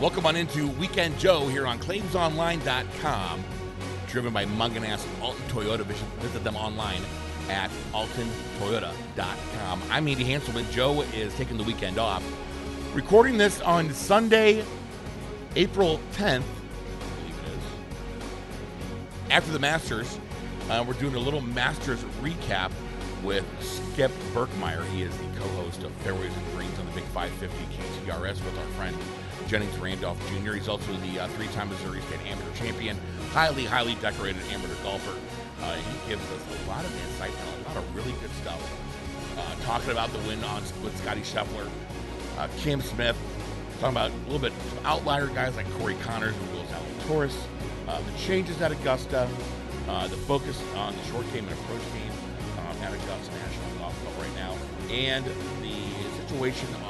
Welcome on into Weekend Joe here on claimsonline.com. Driven by Mungenast Alton Toyota. Visit them online at altontoyota.com. I'm Andy Hanselman. Joe is taking the weekend off. Recording this on Sunday, April 10th, after the Masters. Uh, we're doing a little Masters recap with Skip Berkmeyer. He is the co-host of Fairways and Greens on the Big 550 KTRS with our friend Jennings Randolph Jr. He's also the uh, three-time Missouri State Amateur Champion, highly, highly decorated amateur golfer. Uh, he gives us a lot of insight and a lot of really good stuff. Uh, talking about the win on with Scottie Scheffler, uh, Cam Smith, talking about a little bit outlier guys like Corey Conners and Will Zalatoris, uh, the changes at Augusta, uh, the focus on the short game and approach game um, at Augusta National Golf Club right now, and the situation on 18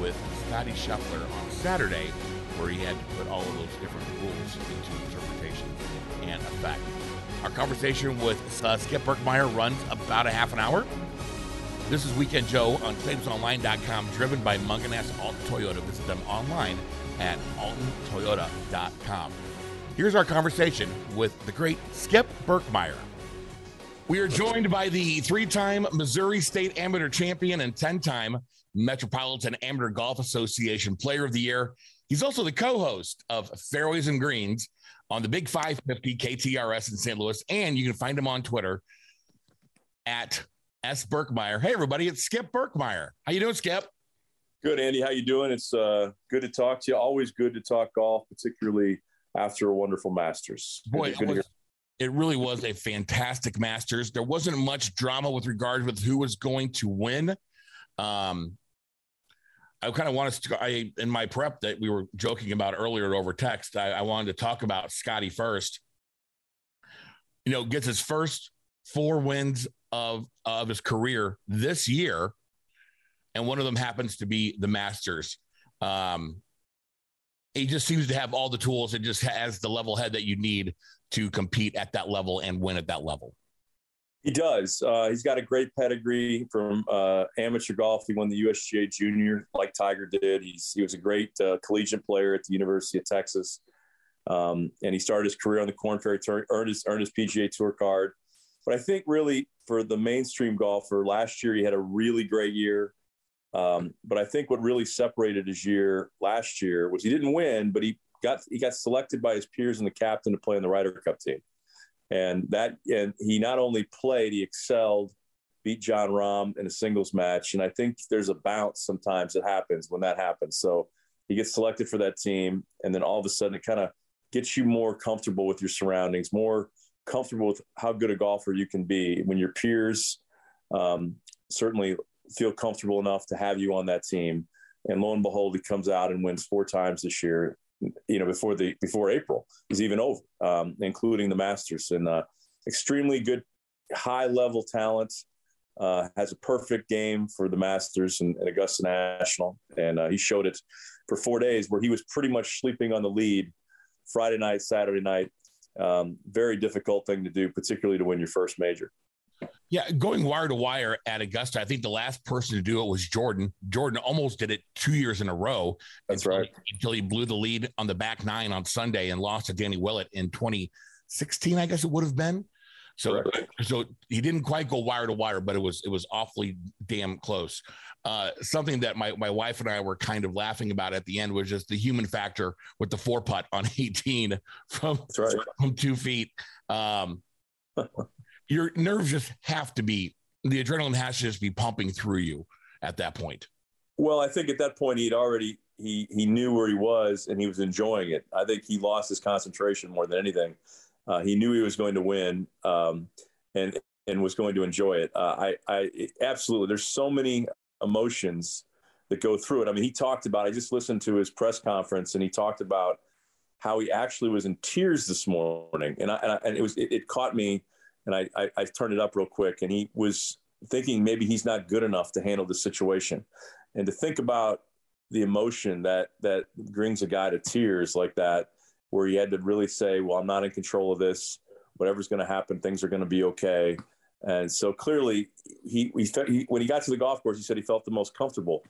with Scottie Scheffler on Saturday, where he had to put all of those different rules into interpretation and effect. Our conversation with uh, Skip Berkmeyer runs about a half an hour. This is Weekend Joe on ClaimsOnline.com, driven by Mungenast Alton Toyota. Visit them online at altontoyota.com. Here's our conversation with the great Skip Berkmeyer. We are joined by the three time Missouri State Amateur Champion and 10 time Metropolitan Amateur Golf Association Player of the Year. He's also the co host of Fairways and Greens on the Big 550 KTRS in St. Louis. And you can find him on Twitter at S. Berkmeyer. Hey, everybody, it's Skip Berkmeyer. How you doing, Skip? Good, Andy. How you doing? It's uh, good to talk to you. Always good to talk golf, particularly after a wonderful Masters. Boy, good, it, was, it really was a fantastic Masters. There wasn't much drama with regard with who was going to win. Um, I kind of want to. I in my prep that we were joking about earlier over text. I, I wanted to talk about Scottie first. You know, gets his first four wins of of his career this year, and one of them happens to be the Masters. Um, he just seems to have all the tools and just has the level head that you need to compete at that level and win at that level. He does. Uh, he's got a great pedigree from uh, amateur golf. He won the USGA Junior, like Tiger did. He's, he was a great uh, collegiate player at the University of Texas, um, and he started his career on the Korn Ferry Tour, earned his, earned his PGA Tour card. But I think really for the mainstream golfer, last year he had a really great year. Um, but I think what really separated his year last year was he didn't win, but he got he got selected by his peers and the captain to play on the Ryder Cup team and that and he not only played, he excelled, beat Jon Rahm in a singles match, and I think there's a bounce sometimes that happens when that happens. So he gets selected for that team, and then all of a sudden it kind of gets you more comfortable with your surroundings, more comfortable with how good a golfer you can be when your peers um, certainly feel comfortable enough to have you on that team. And lo and behold, he comes out and wins four times this year you know, before the before April is even over, um, including the Masters. And uh, extremely good, high level talent. Uh, has a perfect game for the Masters and, and Augusta National, and uh, he showed it for four days, where he was pretty much sleeping on the lead Friday night, Saturday night. Um, very difficult thing to do, particularly to win your first major. Yeah, going wire to wire at Augusta, I think the last person to do it was Jordan. Jordan almost did it two years in a row. That's until, right. Until he blew the lead on the back nine on Sunday and lost to Danny Willett in 2016, I guess it would have been. So, Correct. so he didn't quite go wire to wire, but it was it was awfully damn close. Uh, something that my my wife and I were kind of laughing about at the end was just the human factor with the four putt on 18 from right. from two feet. Um, your nerves just have to be the adrenaline has to just be pumping through you at that point. Well, I think at that point he'd already he he knew where he was and he was enjoying it. I think he lost his concentration more than anything. Uh, he knew he was going to win um, and and was going to enjoy it. Uh, I I absolutely. There's so many emotions that go through it. I mean, he talked about. I just listened to his press conference and he talked about how he actually was in tears this morning, and I, and, I, and it was it, it caught me and I, I, I turned it up real quick, and he was thinking maybe he's not good enough to handle the situation, and to think about the emotion that that brings a guy to tears like that, where he had to really say, "Well, I'm not in control of this. Whatever's going to happen, things are going to be okay." And so clearly, he, he, he when he got to the golf course, he said he felt the most comfortable.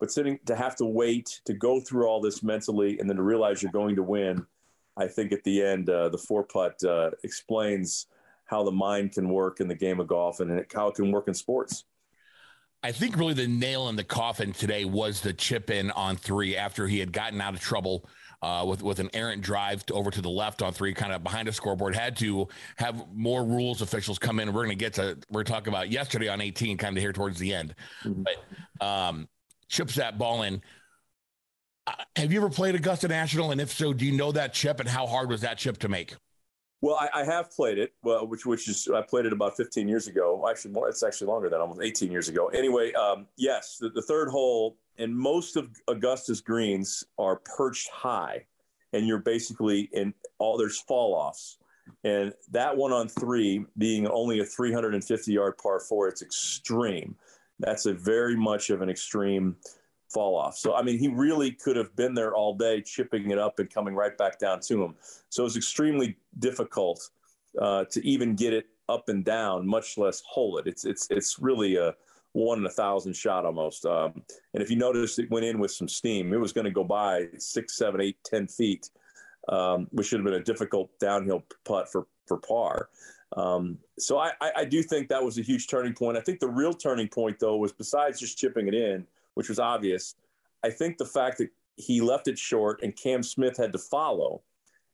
But sitting to have to wait to go through all this mentally and then to realize you're going to win, I think at the end, uh, the four putt uh, explains how the mind can work in the game of golf and how it can work in sports. I think really the nail in the coffin today was the chip in on three after he had gotten out of trouble uh, with with an errant drive to, over to the left on three, kind of behind a scoreboard. Had to have more rules officials come in. We're going to get to we're talking about yesterday on 18, kind of here towards the end, mm-hmm. but um, chips that ball in. Uh, have you ever played Augusta National? And if so, do you know that chip and how hard was that chip to make? Well, I, I, have played it, well, which which is I played it about 15 years ago. Actually, more, it's actually longer than almost 18 years ago. Anyway, um, yes, the, the, third hole and most of Augusta's greens are perched high, and you're basically in all there's fall offs, and that one on three being only a 350 yard par four, it's extreme. That's a very much of an extreme fall off. So, I mean, he really could have been there all day, chipping it up and coming right back down to him. So it's extremely difficult uh, to even get it up and down, much less hold it. It's it's it's really a one in a thousand shot almost. Um, and if you notice, it went in with some steam. It was going to go by six, seven, eight, ten feet, um, which should have been a difficult downhill putt for for par. Um, so I, I do think that was a huge turning point. I think the real turning point, though, was besides just chipping it in, which was obvious. I think the fact that he left it short and Cam Smith had to follow.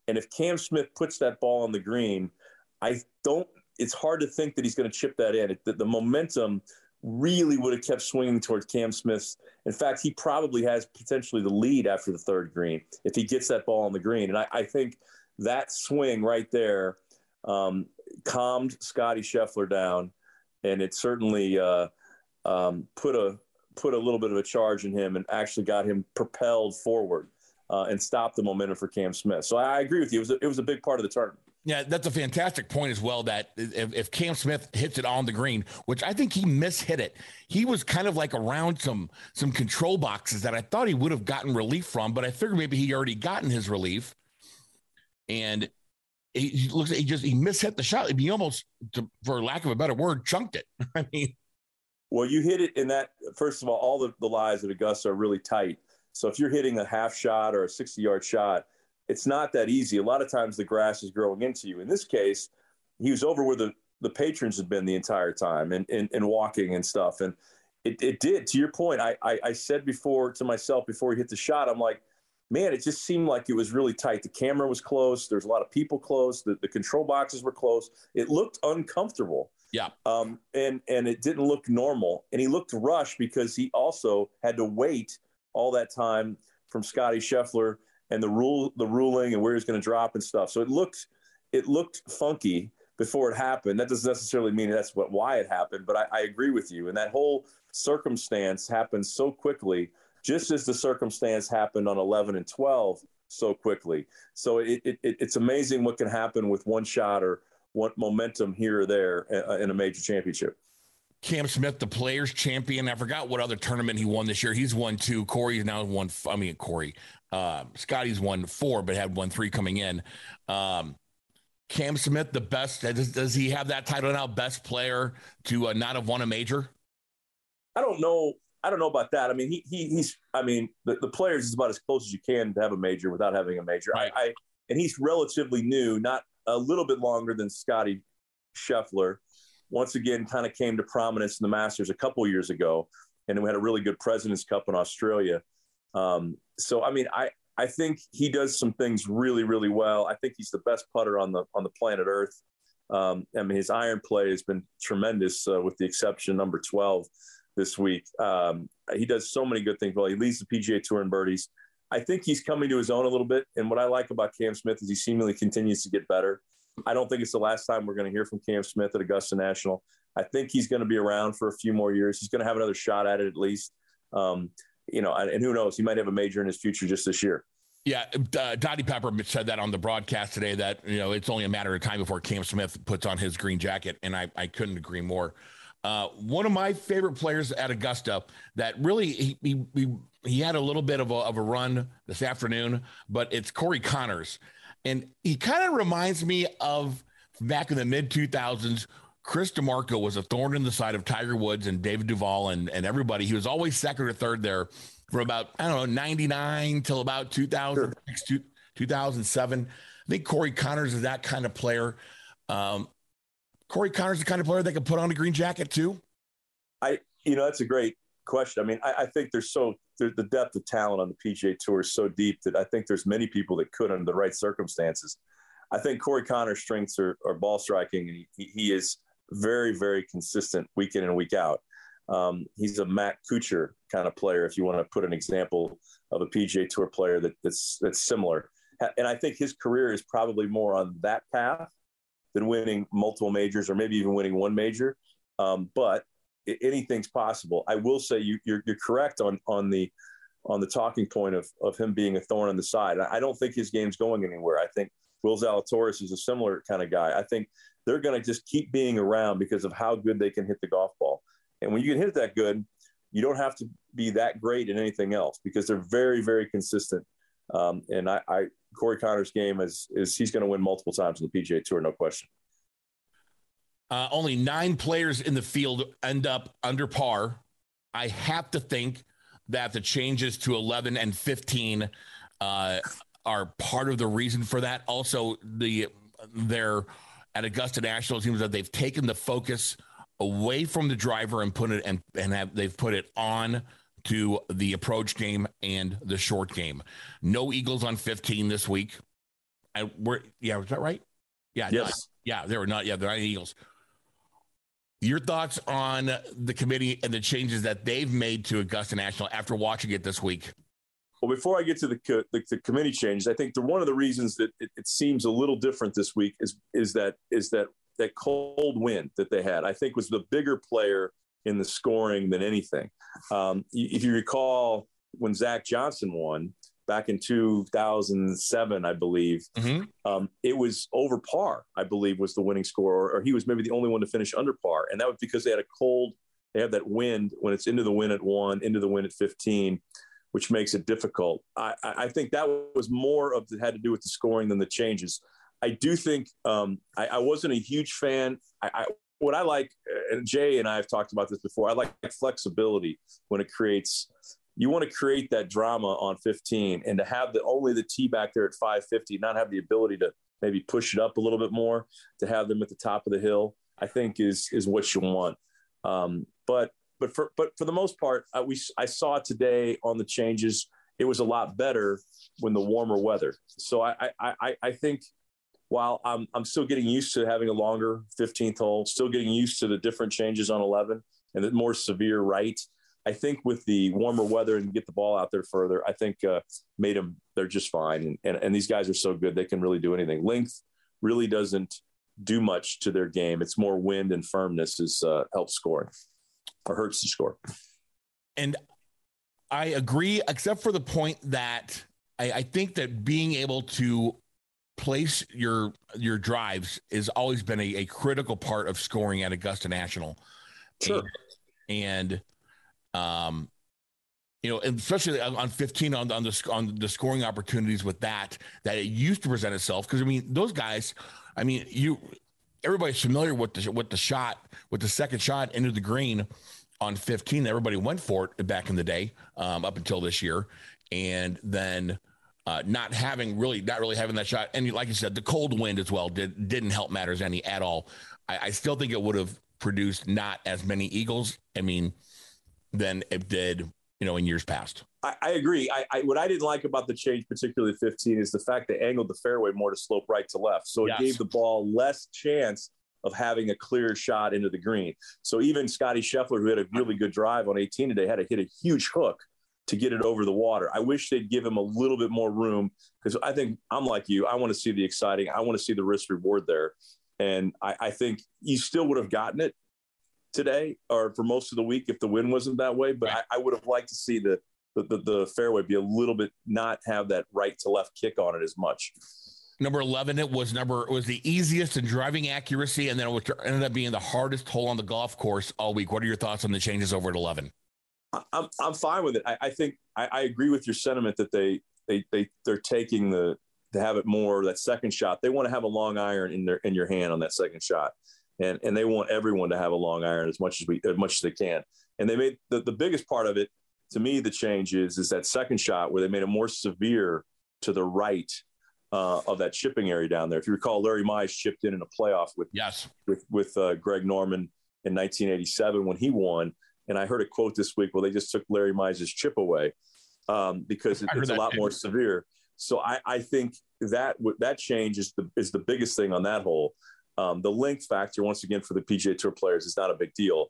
And if Cam Smith puts that ball on the green, I don't, it's hard to think that he's going to chip that in. It, the, the momentum really would have kept swinging towards Cam Smith's. In fact, he probably has potentially the lead after the third green if he gets that ball on the green. And I, I think that swing right there um, calmed Scottie Scheffler down, and it certainly uh, um, put a put a little bit of a charge in him and actually got him propelled forward uh, and stopped the momentum for Cam Smith. So I, I agree with you. It was, a, it was a big part of the tournament. Yeah, that's a fantastic point as well. That if, if, Cam Smith hits it on the green, which I think he mishit it, he was kind of like around some some control boxes that I thought he would have gotten relief from, but I figured maybe he already gotten his relief, and he looks he just he mishit the shot. He almost, for lack of a better word, chunked it. I mean, well, you hit it in that. First of all, all the, the lies at Augusta are really tight. So if you're hitting a half shot or a 60 yard shot, it's not that easy. A lot of times the grass is growing into you. In this case, he was over where the, the patrons had been the entire time and, and, and walking and stuff. And it, it did. To your point, I, I, I said before to myself before he hit the shot, I'm like, man, it just seemed like it was really tight. The camera was close. There's a lot of people close. The, the control boxes were close. It looked uncomfortable. Yeah. Um, and and it didn't look normal. And he looked rushed because he also had to wait all that time from Scottie Scheffler and the rule the ruling and where he's going to drop and stuff. So it looked it looked funky before it happened. That doesn't necessarily mean that's what why it happened, but I, I agree with you. And that whole circumstance happened so quickly, just as the circumstance happened on 11 and 12 so quickly. So it, it, it's amazing what can happen with one shot or what momentum here or there uh, in a major championship. Cam Smith, the players champion. I forgot what other tournament he won this year. He's won two. Corey's now won. I mean, Corey, uh, Scottie's won four, but had won three coming in. Um, Cam Smith, the best. Does, does, he have that title now? Best player to uh, not have won a major? I don't know. I don't know about that. I mean, he, he he's. I mean, the, the players is about as close as you can to have a major without having a major. Right. I, I and he's relatively new, not a little bit longer than Scottie Scheffler. Once again, kind of came to prominence in the Masters a couple years ago, and we had a really good Presidents Cup in Australia. Um, so, I mean, I I think he does some things really, really well. I think he's the best putter on the on the planet Earth. Um, I mean, his iron play has been tremendous, uh, with the exception number twelve this week. Um, he does so many good things. Well, he leads the PGA Tour in birdies. I think he's coming to his own a little bit. And what I like about Cam Smith is he seemingly continues to get better. I don't think it's the last time we're going to hear from Cam Smith at Augusta National. I think he's going to be around for a few more years. He's going to have another shot at it at least. Um, you know, and who knows? He might have a major in his future just this year. Yeah, uh, Dottie Pepper said that on the broadcast today that you know it's only a matter of time before Cam Smith puts on his green jacket, and I, I couldn't agree more. Uh, one of my favorite players at Augusta that really he, he, he he had a little bit of a, of a run this afternoon, but it's Corey Conners. And he kind of reminds me of back in the mid 2000s Chris DiMarco was a thorn in the side of Tiger Woods and David Duval and, and everybody. He was always second or third there for about, I don't know, 99 till about 2000, sure. 2007. I think Corey Connors is that kind of player. Um, Corey Conners is the kind of player that can put on a green jacket too. I, you know, that's a great question. I mean, I, I think there's so there, the depth of talent on the PGA Tour is so deep that I think there's many people that could under the right circumstances. I think Corey Conners' strengths are, are ball striking, and he, he, is very, very consistent week in and week out. Um, he's a Matt Kuchar kind of player, if you want to put an example of a PGA Tour player that, that's that's similar. And I think his career is probably more on that path than winning multiple majors or maybe even winning one major. Um, but anything's possible. I will say you, you're, you're correct on on the on the talking point of of him being a thorn on the side. I don't think his game's going anywhere. I think Will Zalatoris is a similar kind of guy. I think they're going to just keep being around because of how good they can hit the golf ball. And when you can hit that good, you don't have to be that great in anything else because they're very, very consistent. Um, and I, I, Corey Conners' game is is he's going to win multiple times on the PGA Tour, no question. Uh, only nine players in the field end up under par. I have to think that the changes to 11 and 15 uh, are part of the reason for that. Also, the their at Augusta National seems that they've taken the focus away from the driver and put it and and have they've put it on to the approach game and the short game. No Eagles on 15 this week. And we're yeah, was that right? Yeah, yes. Not, yeah, there were not. Yeah, there are Eagles. Your thoughts on the committee and the changes that they've made to Augusta National after watching it this week? Well, before I get to the, co- the, the, committee changes, I think the, one of the reasons that it, it, seems a little different this week is is that is that that cold wind that they had. I think was the bigger player in the scoring than anything. Um, if you recall, when Zach Johnson won, back in 2007, I believe. Mm-hmm. Um, it was over par, I believe, was the winning score, or, or, he was maybe the only one to finish under par. And that was because they had a cold, they have that wind when it's into the wind at one, into the wind at 15, which makes it difficult. I, I think that was more of the, had to do with the scoring than the changes. I do think um, I, I, wasn't a huge fan. I, I, what I like, and Jay and I have talked about this before. I like flexibility when it creates you want to create that drama on 15 and to have the only the tee back there at 550 not have the ability to maybe push it up a little bit more to have them at the top of the hill i think is is what you want. Um, but but for but for the most part I, we i saw today on the changes it was a lot better when the warmer weather. So i i i, I think while I'm, I'm still getting used to having a longer 15th hole, still getting used to the different changes on 11 and the more severe right, I think with the warmer weather and get the ball out there further, I think uh, made them they're just fine. And, and, and these guys are so good they can really do anything. Length really doesn't do much to their game. It's more wind and firmness is uh, helps scoring or hurts the score. And I agree, except for the point that I, I think that being able to place your your drives has always been a, a critical part of scoring at Augusta National. Sure. And, and um, you know, especially on 15 on, on the on the scoring opportunities with that that it used to present itself because I mean those guys, I mean you everybody's familiar with the with the shot with the second shot into the green on 15. Everybody went for it back in the day um, up until this year, and then. Uh, not having really, not really having that shot, and like you said, the cold wind as well did didn't help matters any at all. I, I still think it would have produced not as many eagles. I mean, than it did, you know, in years past. I, I agree. I, I, what I didn't like about the change, particularly 15, is the fact they angled the fairway more to slope right to left. So it yes. gave the ball less chance of having a clear shot into the green. So even Scottie Scheffler, who had a really good drive on 18 today, had to hit a huge hook to get it over the water. I wish they'd give him a little bit more room because I think I'm like you. I want to see the exciting. I want to see the risk reward there. And I, I think you still would have gotten it today or for most of the week if the wind wasn't that way. But. I, I, would have liked to see the, the, the the fairway be a little bit not have that right to left kick on it as much. Number eleven, it was number it was the easiest in driving accuracy, and then it ended up being the hardest hole on the golf course all week. What are your thoughts on the changes over at eleven? I'm I'm fine with it. I, I think I, I agree with your sentiment that they they they they're taking the to have it more that second shot. They want to have a long iron in their in your hand on that second shot and and they want everyone to have a long iron as much as we as much as they can. And they made the, the biggest part of it to me. The change is is that second shot where they made it more severe to the right uh, of that chipping area down there. If you recall, Larry Mize chipped in in a playoff with yes with with uh, Greg Norman in 1987 when he won. And I heard a quote this week where they just took Larry Mize's chip away um, because it, it's a lot more severe. So I, I think that that change is the is the biggest thing on that hole. Um, the length factor, once again, for the PGA Tour players, is not a big deal.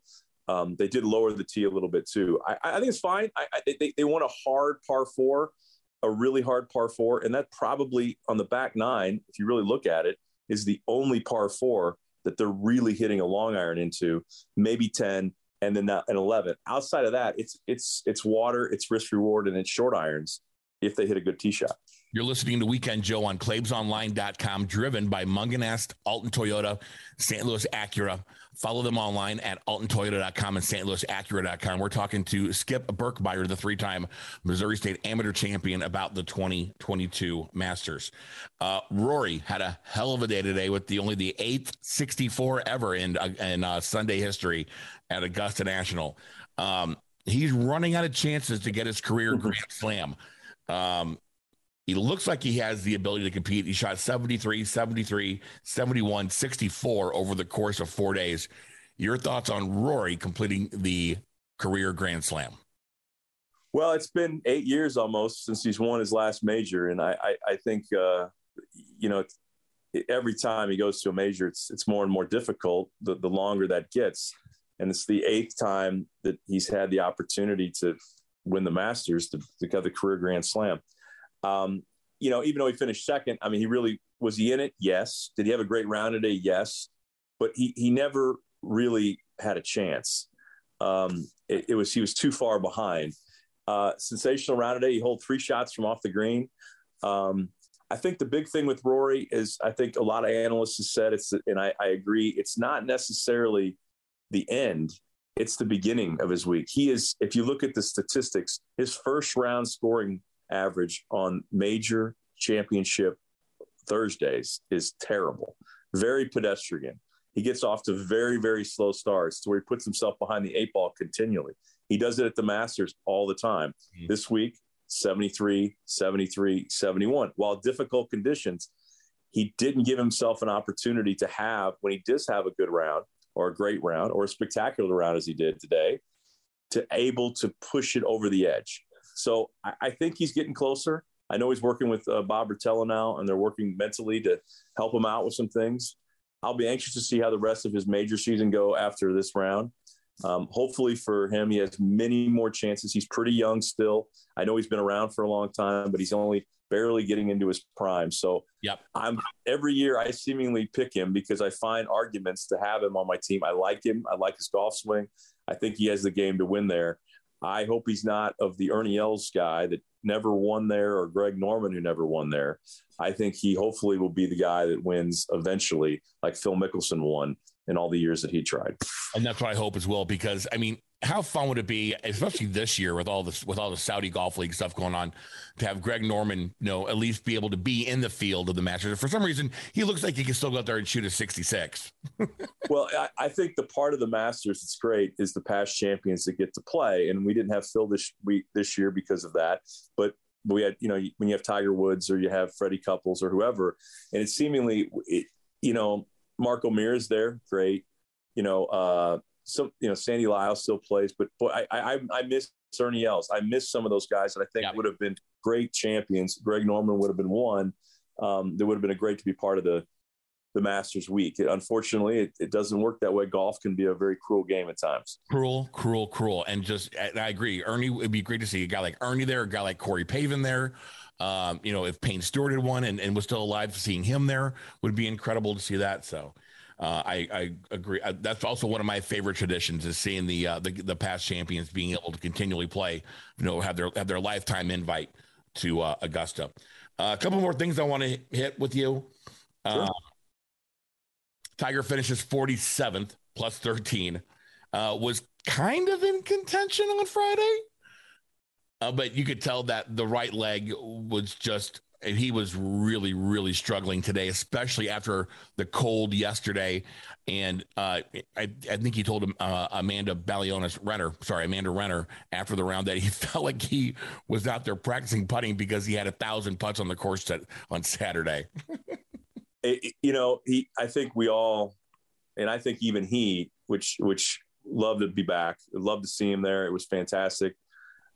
Um, they did lower the tee a little bit too. I, I think it's fine. I, I, they, they want a hard par four, a really hard par four, and that probably on the back nine, if you really look at it, is the only par four that they're really hitting a long iron into. Maybe ten, and then an eleven. Outside of that, it's it's it's water, it's risk reward, and it's short irons if they hit a good tee shot. You're listening to Weekend Joe on ClaimsOnline.com, driven by Mungenast, Alton Toyota, St. Louis Acura. Follow them online at altontoyota.com and stlouisacura.com. We're talking to Skip Berkmeyer, the three time Missouri State amateur champion, about the 2022 Masters. Uh, Rory had a hell of a day today with the only the eighth 64 ever in, uh, in uh, Sunday history at Augusta National. Um, he's running out of chances to get his career Grand Slam. Um, he looks like he has the ability to compete. He shot 73, 73, 71, 64 over the course of four days. Your thoughts on Rory completing the career Grand Slam? Well, it's been eight years almost since he's won his last major, and I, I, I think uh, you know every time he goes to a major, it's it's more and more difficult the, the longer that gets, and it's the eighth time that he's had the opportunity to win the Masters to, to get the career Grand Slam. Um, you know, even though he finished second, I mean, he really was he in it? Yes. Did he have a great round today? Yes. But he he never really had a chance. Um, it, it, was he was too far behind. Uh, sensational round today. He hold three shots from off the green. Um, I think the big thing with Rory is I think a lot of analysts have said it's and I, I agree. It's not necessarily the end it's the beginning of his week. He is, if you look at the statistics, his first round scoring average on major championship Thursdays is terrible, very pedestrian. He gets off to very, very slow starts to where he puts himself behind the eight ball continually. He does it at the Masters all the time. Mm-hmm. This week, 73, 73, 71. While difficult conditions, he didn't give himself an opportunity to have, when he does have a good round or a great round or a spectacular round as he did today, to able to push it over the edge. So I, I think he's getting closer. I know he's working with uh, Bob Rotella now, and they're working mentally to help him out with some things. I'll be anxious to see how the rest of his major season go after this round. Um, hopefully for him, he has many more chances. He's pretty young still. I know he's been around for a long time, but he's only barely getting into his prime. So yep. I'm every year I seemingly pick him because I find arguments to have him on my team. I like him. I like his golf swing. I think he has the game to win there. I hope he's not of the Ernie Els guy that never won there or Greg Norman who never won there. I think he hopefully will be the guy that wins eventually, like Phil Mickelson won in all the years that he tried. And that's what I hope as well, because I mean, how fun would it be, especially this year with all this with all the Saudi Golf League stuff going on, to have Greg Norman, you know, at least be able to be in the field of the Masters. For some reason, he looks like he can still go out there and shoot a 66. well, I, I, think the part of the Masters that's great is the past champions that get to play, and we didn't have Phil this week this year because of that, but. We had, you know, when you have Tiger Woods or you have Freddie Couples or whoever, and it's seemingly, it, you know, Mark O'Meara is there, great. You know, uh, some you know Sandy Lyle still plays, but boy, I I, I miss Ernie Els. I miss some of those guys that I think yeah. would have been great champions. Greg Norman would have been one. Um, that would have been a great to be part of the the Masters week. It, unfortunately, it, it, doesn't work that way. Golf can be a very cruel game at times. Cruel, cruel, cruel. And just, I agree. Ernie, it'd be great to see a guy like Ernie there, a guy like Corey Pavin there. Um, you know, if Payne Stewart had won and, and was still alive, seeing him there would be incredible to see that. So, uh, I, I, agree. Uh, that's also one of my favorite traditions is seeing the, uh, the, the past champions being able to continually play. You know, have their have their lifetime invite to uh, Augusta. Uh, a couple more things I want to hit with you. Sure. Tiger finishes 47th plus 13. was kind of in contention on Friday, but you could tell that the right leg was just and he was really, really struggling today, especially after the cold yesterday. And uh, I, I think he told him uh, Amanda Balionis Renner, sorry, Amanda Renner, after the round that he felt like he was out there practicing putting because he had a thousand putts on the course on Saturday. it, you know, he. I think we all, and I think even he, which which loved to be back, loved to see him there. It was fantastic.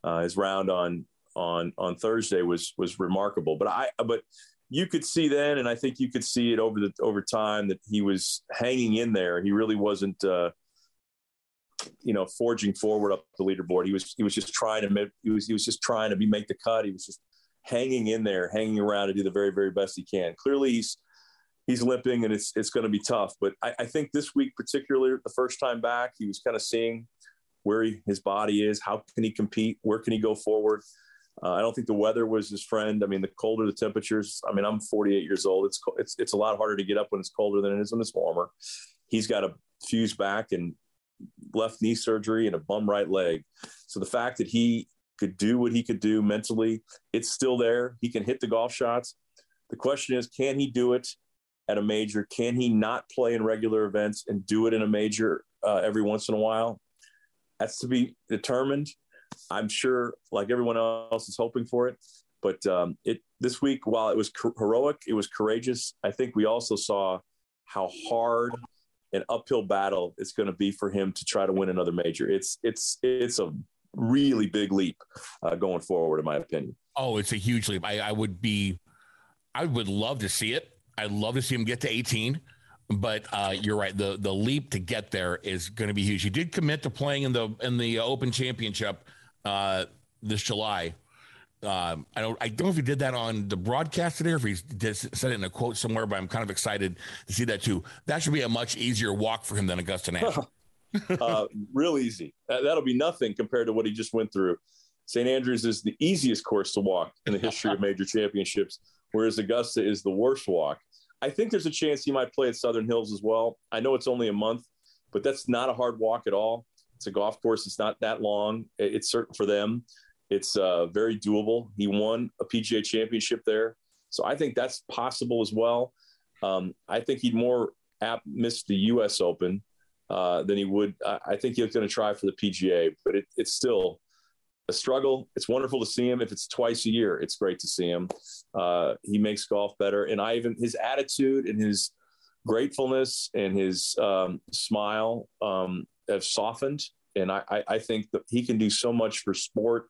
Uh, his round on on on Thursday was was remarkable. But I but you could see then, and I think you could see it over the over time that he was hanging in there. He really wasn't. Uh, you know, forging forward up the leaderboard. He was he was just trying to make, he was he was just trying to be make the cut. He was just hanging in there, hanging around to do the very very best he can. Clearly, he's he's limping and it's it's going to be tough. But I, I, think this week, particularly the first time back, he was kind of seeing where he, his body is, how can he compete, where can he go forward. Uh, I don't think the weather was his friend. I mean, the colder the temperatures. I mean, I'm 48 years old. It's it's it's a lot harder to get up when it's colder than it is when it's warmer. He's got a fuse back and left knee surgery and a bum right leg. So the fact that he could do what he could do mentally, it's still there. He can hit the golf shots. The question is, can he do it at a major? Can he not play in regular events and do it in a major uh, every once in a while? That's to be determined. I'm sure, like everyone else, is hoping for it. But um, it this week, while it was heroic, it was courageous. I think we also saw how hard an uphill battle it's going to be for him to try to win another major. It's it's it's a really big leap uh, going forward, in my opinion. Oh, it's a huge leap. I, I would be, I would love to see it. I'd love to see him get to 18 but uh, you're right. The the leap to get there is going to be huge. He did commit to playing in the in the Open Championship uh, this July. Um, I don't I don't know if he did that on the broadcast today or if he did, said it in a quote somewhere, but I'm kind of excited to see that too. That should be a much easier walk for him than Augusta National. uh, real easy. That'll be nothing compared to what he just went through. St. Andrews is the easiest course to walk in the history of major championships, whereas Augusta is the worst walk. I think there's a chance he might play at Southern Hills as well. I know it's only a month, but that's not a hard walk at all. It's a golf course. It's not that long. It's certain for them. It's uh, very doable. He won a PGA championship there. So I think that's possible as well. Um, I think he'd more miss the U.S. Open uh, than he would. I think he's going to try for the PGA, but it, it's still a struggle. It's wonderful to see him. If it's twice a year, it's great to see him. Uh, he makes golf better, and I even his attitude and his gratefulness and his um, smile um, have softened. And I, I, think that he can do so much for sport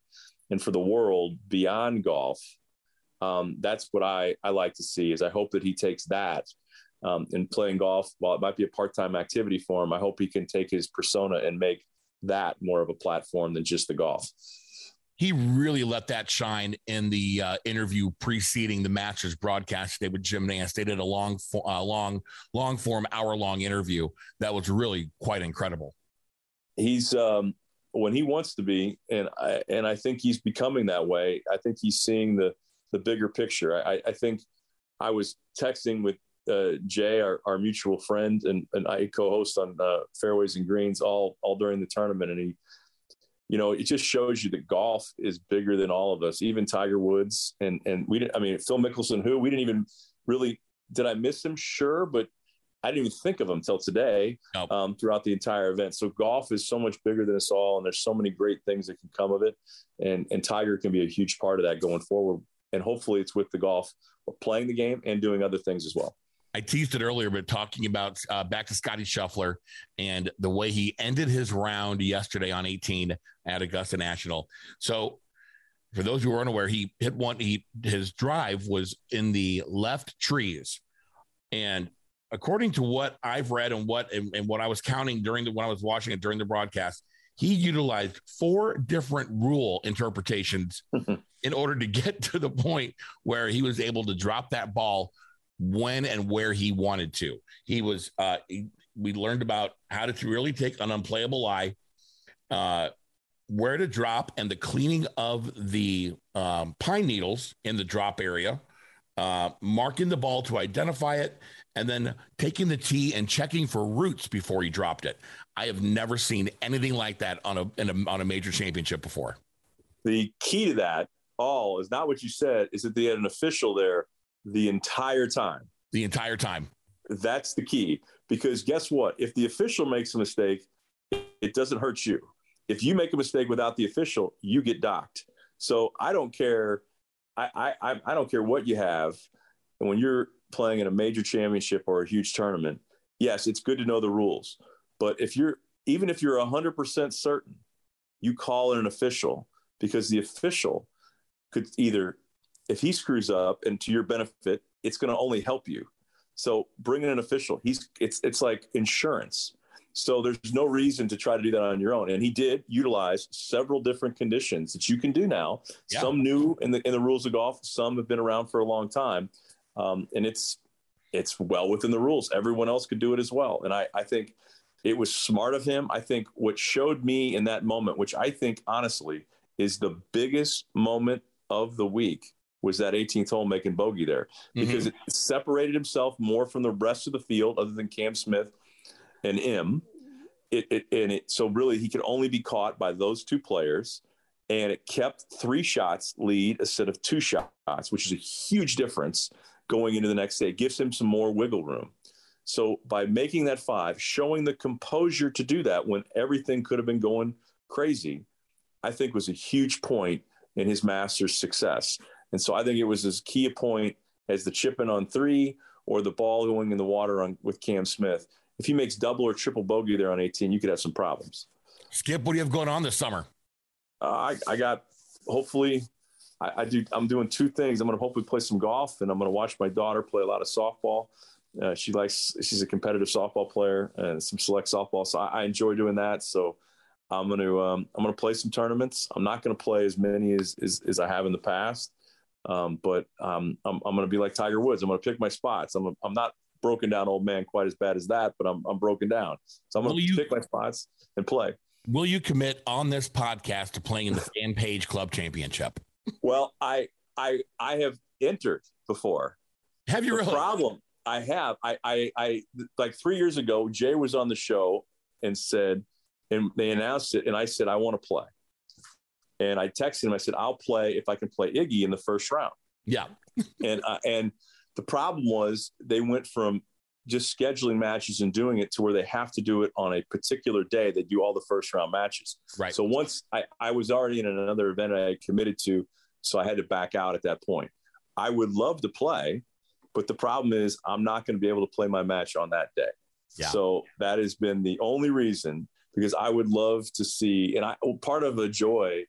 and for the world beyond golf. Um, that's what I, I like to see. Is I hope that he takes that um, and playing golf. While it might be a part time activity for him, I hope he can take his persona and make that more of a platform than just the golf he really let that shine in the uh, interview preceding the Masters broadcast today with Jim Nantz. They did a long, uh, long, long form, hour long interview that was really quite incredible. He's um, when he wants to be, and I and I think he's becoming that way. I think he's seeing the the bigger picture. I, I think I was texting with uh, Jay, our, our mutual friend, and, and I co-host on uh, Fairways and Greens all all during the tournament, and he you know, it just shows you that golf is bigger than all of us, even Tiger Woods. And, and we didn't, I mean, Phil Mickelson, who we didn't even really, did I miss him? Sure. But I didn't even think of them until today nope. um, throughout the entire event. So golf is so much bigger than us all. And there's so many great things that can come of it. And, and Tiger can be a huge part of that going forward. And hopefully it's with the golf, playing the game and doing other things as well. I teased it earlier, but talking about uh, back to Scottie Scheffler and the way he ended his round yesterday on 18 at Augusta National. So, for those who are unaware, he hit one. He his drive was in the left trees, and according to what I've read and what and, and what I was counting during the when I was watching it during the broadcast, he utilized four different rule interpretations in order to get to the point where he was able to drop that ball when and where he wanted to. He was, uh, he, we learned about how to really take an unplayable lie, uh, where to drop, and the cleaning of the um, pine needles in the drop area, uh, marking the ball to identify it, and then taking the tee and checking for roots before he dropped it. I have never seen anything like that on a, a on a major championship before. The key to that all is not what you said. Is that they had an official there the entire time. The entire time. That's the key. Because guess what? If the official makes a mistake, it doesn't hurt you. If you make a mistake without the official, you get docked. So I don't care. I, I, I don't care what you have. And when you're playing in a major championship or a huge tournament, yes, it's good to know the rules. But if you're, even if you're 100% certain, you call in an official because the official could either, if he screws up and to your benefit, it's going to only help you. So bring in an official. He's it's it's like insurance. So there's no reason to try to do that on your own. And he did utilize several different conditions that you can do now. Yeah. Some new in the in the rules of golf. Some have been around for a long time, um, and it's it's well within the rules. Everyone else could do it as well. And I I think it was smart of him. I think what showed me in that moment, which I think honestly is the biggest moment of the week, was that 18th hole making bogey there because mm-hmm. it separated himself more from the rest of the field other than Cam Smith and M. It, it, and it so really he could only be caught by those two players and it kept three shots lead instead of two shots which is a huge difference going into the next day it gives him some more wiggle room so by making that five showing the composure to do that when everything could have been going crazy i think was a huge point in his master's success and so I think it was as key a point as the chipping on three or the ball going in the water on, with Cam Smith. If he makes double or triple bogey there on 18, you could have some problems. Skip, what do you have going on this summer? Uh, I, I got hopefully I, I, do. I'm doing two things. I'm going to hopefully play some golf, and I'm going to watch my daughter play a lot of softball. Uh, she likes. She's a competitive softball player and some select softball, so I, I enjoy doing that. So I'm going to um, I'm going to play some tournaments. I'm not going to play as many as, as, as I have in the past. Um, but um, I'm, I'm going to be like Tiger Woods. I'm going to pick my spots. I'm, I'm not broken down old man quite as bad as that, but I'm, I'm broken down. So I'm going to pick my spots and play. Will you commit on this podcast to playing in the Fan Page Club Championship? Well, I, I, I have entered before. Have you the really? Problem I have. I, I, I, like three years ago, Jay was on the show and said, and they announced it, and I said I want to play. And I texted him. I said, "I'll play if I can play Iggy in the first round." Yeah. and uh, and the problem was they went from just scheduling matches and doing it to where they have to do it on a particular day. They do all the first round matches. Right. So once I, I was already in another event I had committed to, so I had to back out at that point. I would love to play, but the problem is I'm not going to be able to play my match on that day. Yeah. So that has been the only reason because I would love to see, and I part of the joy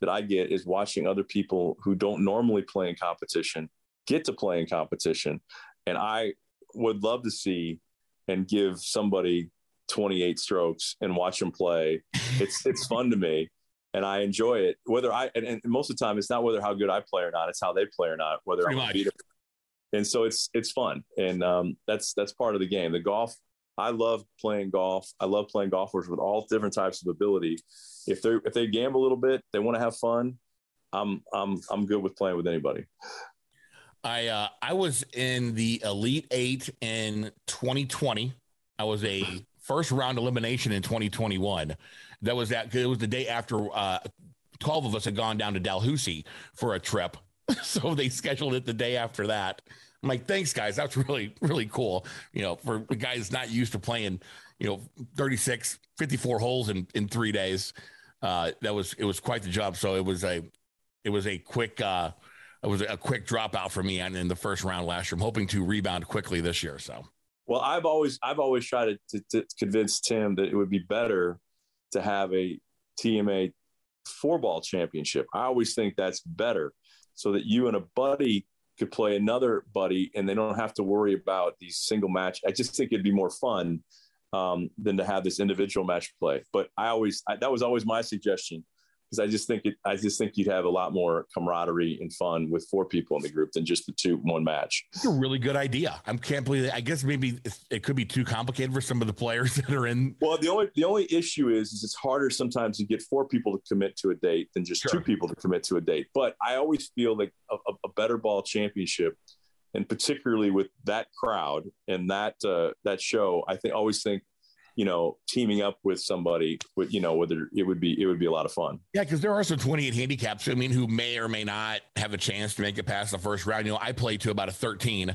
that I get is watching other people who don't normally play in competition get to play in competition. And I would love to see and give somebody 28 strokes and watch them play. It's it's fun to me and I enjoy it. Whether I and, and, most of the time it's not whether how good I play or not, it's how they play or not, whether Pretty I'm beat them. And so it's it's fun. And um, that's that's part of the game. The golf I love playing golf. I love playing golfers with all different types of ability if they if they gamble a little bit, they want to have fun. I'm I'm I'm good with playing with anybody. I uh, I was in the Elite Eight in 2020. I was a first round elimination in 2021. That was that. It was the day after uh, 12 of us had gone down to Dalhousie for a trip, so they scheduled it the day after that. I'm like, thanks, guys. That's really really cool. You know, for guys not used to playing, you know, 36, 54 holes in in three days uh, that was it was quite the job. So it was a it was a quick uh, it was a quick dropout for me and in the first round last year. I'm hoping to rebound quickly this year. So well, I've always I've always tried to, to, to convince Tim that it would be better to have a TMA four ball championship. I always think that's better, so that you and a buddy could play another buddy, and they don't have to worry about these single match. I just think it'd be more fun um, than to have this individual match play. But I always I, that was always my suggestion because I just think it I just think you'd have a lot more camaraderie and fun with four people in the group than just the two one match. It's a really good idea. I can't believe it. I guess maybe it could be too complicated for some of the players that are in. Well, the only the only issue is, is it's harder sometimes to get four people to commit to a date than just sure. two people to commit to a date. But I always feel like a, a better ball championship and particularly with that crowd and that uh, that show, I think always think, you know, teaming up with somebody with, you know, whether it would be, it would be a lot of fun. Yeah. Cause there are some 28 handicaps. I mean, who may or may not have a chance to make it past the first round. You know, I play to about a 13.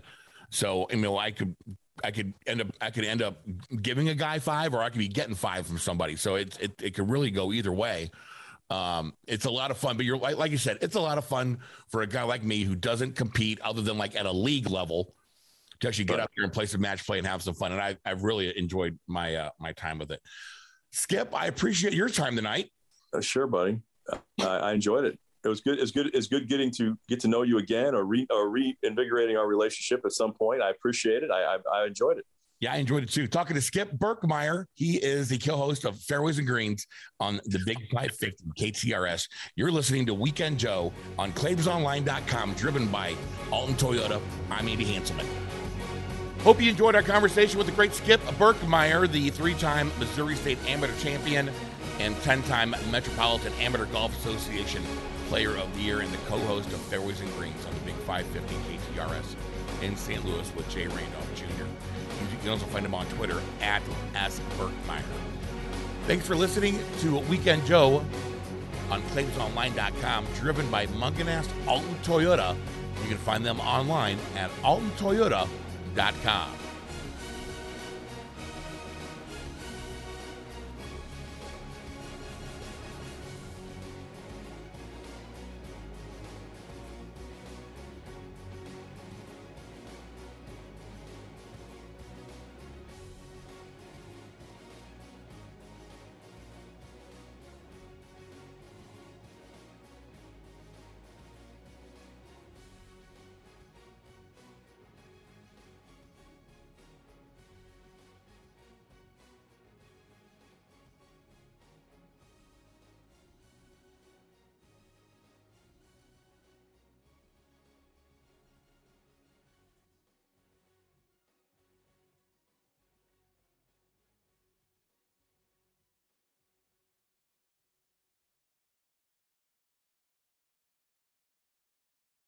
So, you know, I could, I could end up, I could end up giving a guy five or I could be getting five from somebody. So it, it, it could really go either way. Um, it's a lot of fun, but you're like, like you said, it's a lot of fun for a guy like me who doesn't compete other than like at a league level to actually get up here and play some match play and have some fun. And I, I've really enjoyed my, uh, my time with it. Skip, I appreciate your time tonight. Uh, sure, buddy. I, I enjoyed it. It was good. It's good. It's good getting to get to know you again or re or reinvigorating our relationship at some point. I appreciate it. I, I, I enjoyed it. Yeah, I enjoyed it too. Talking to Skip Berkmeyer. He is the co-host of Fairways and Greens on the Big 550 KTRS. You're listening to Weekend Joe on ClaimsOnline.com, driven by Alton Toyota. I'm Andy Hanselman. Hope you enjoyed our conversation with the great Skip Berkmeyer, the three-time Missouri State Amateur Champion and 10-time Metropolitan Amateur Golf Association Player of the Year and the co-host of Fairways and Greens on the Big 550 KTRS in St. Louis with Jay Randolph Jr. You can also find him on Twitter at S. Berkmeyer. Thanks for listening to Weekend Joe on ClaimsOnline.com, driven by Mungenast Alton Toyota. You can find them online at altontoyota.com. Dot com.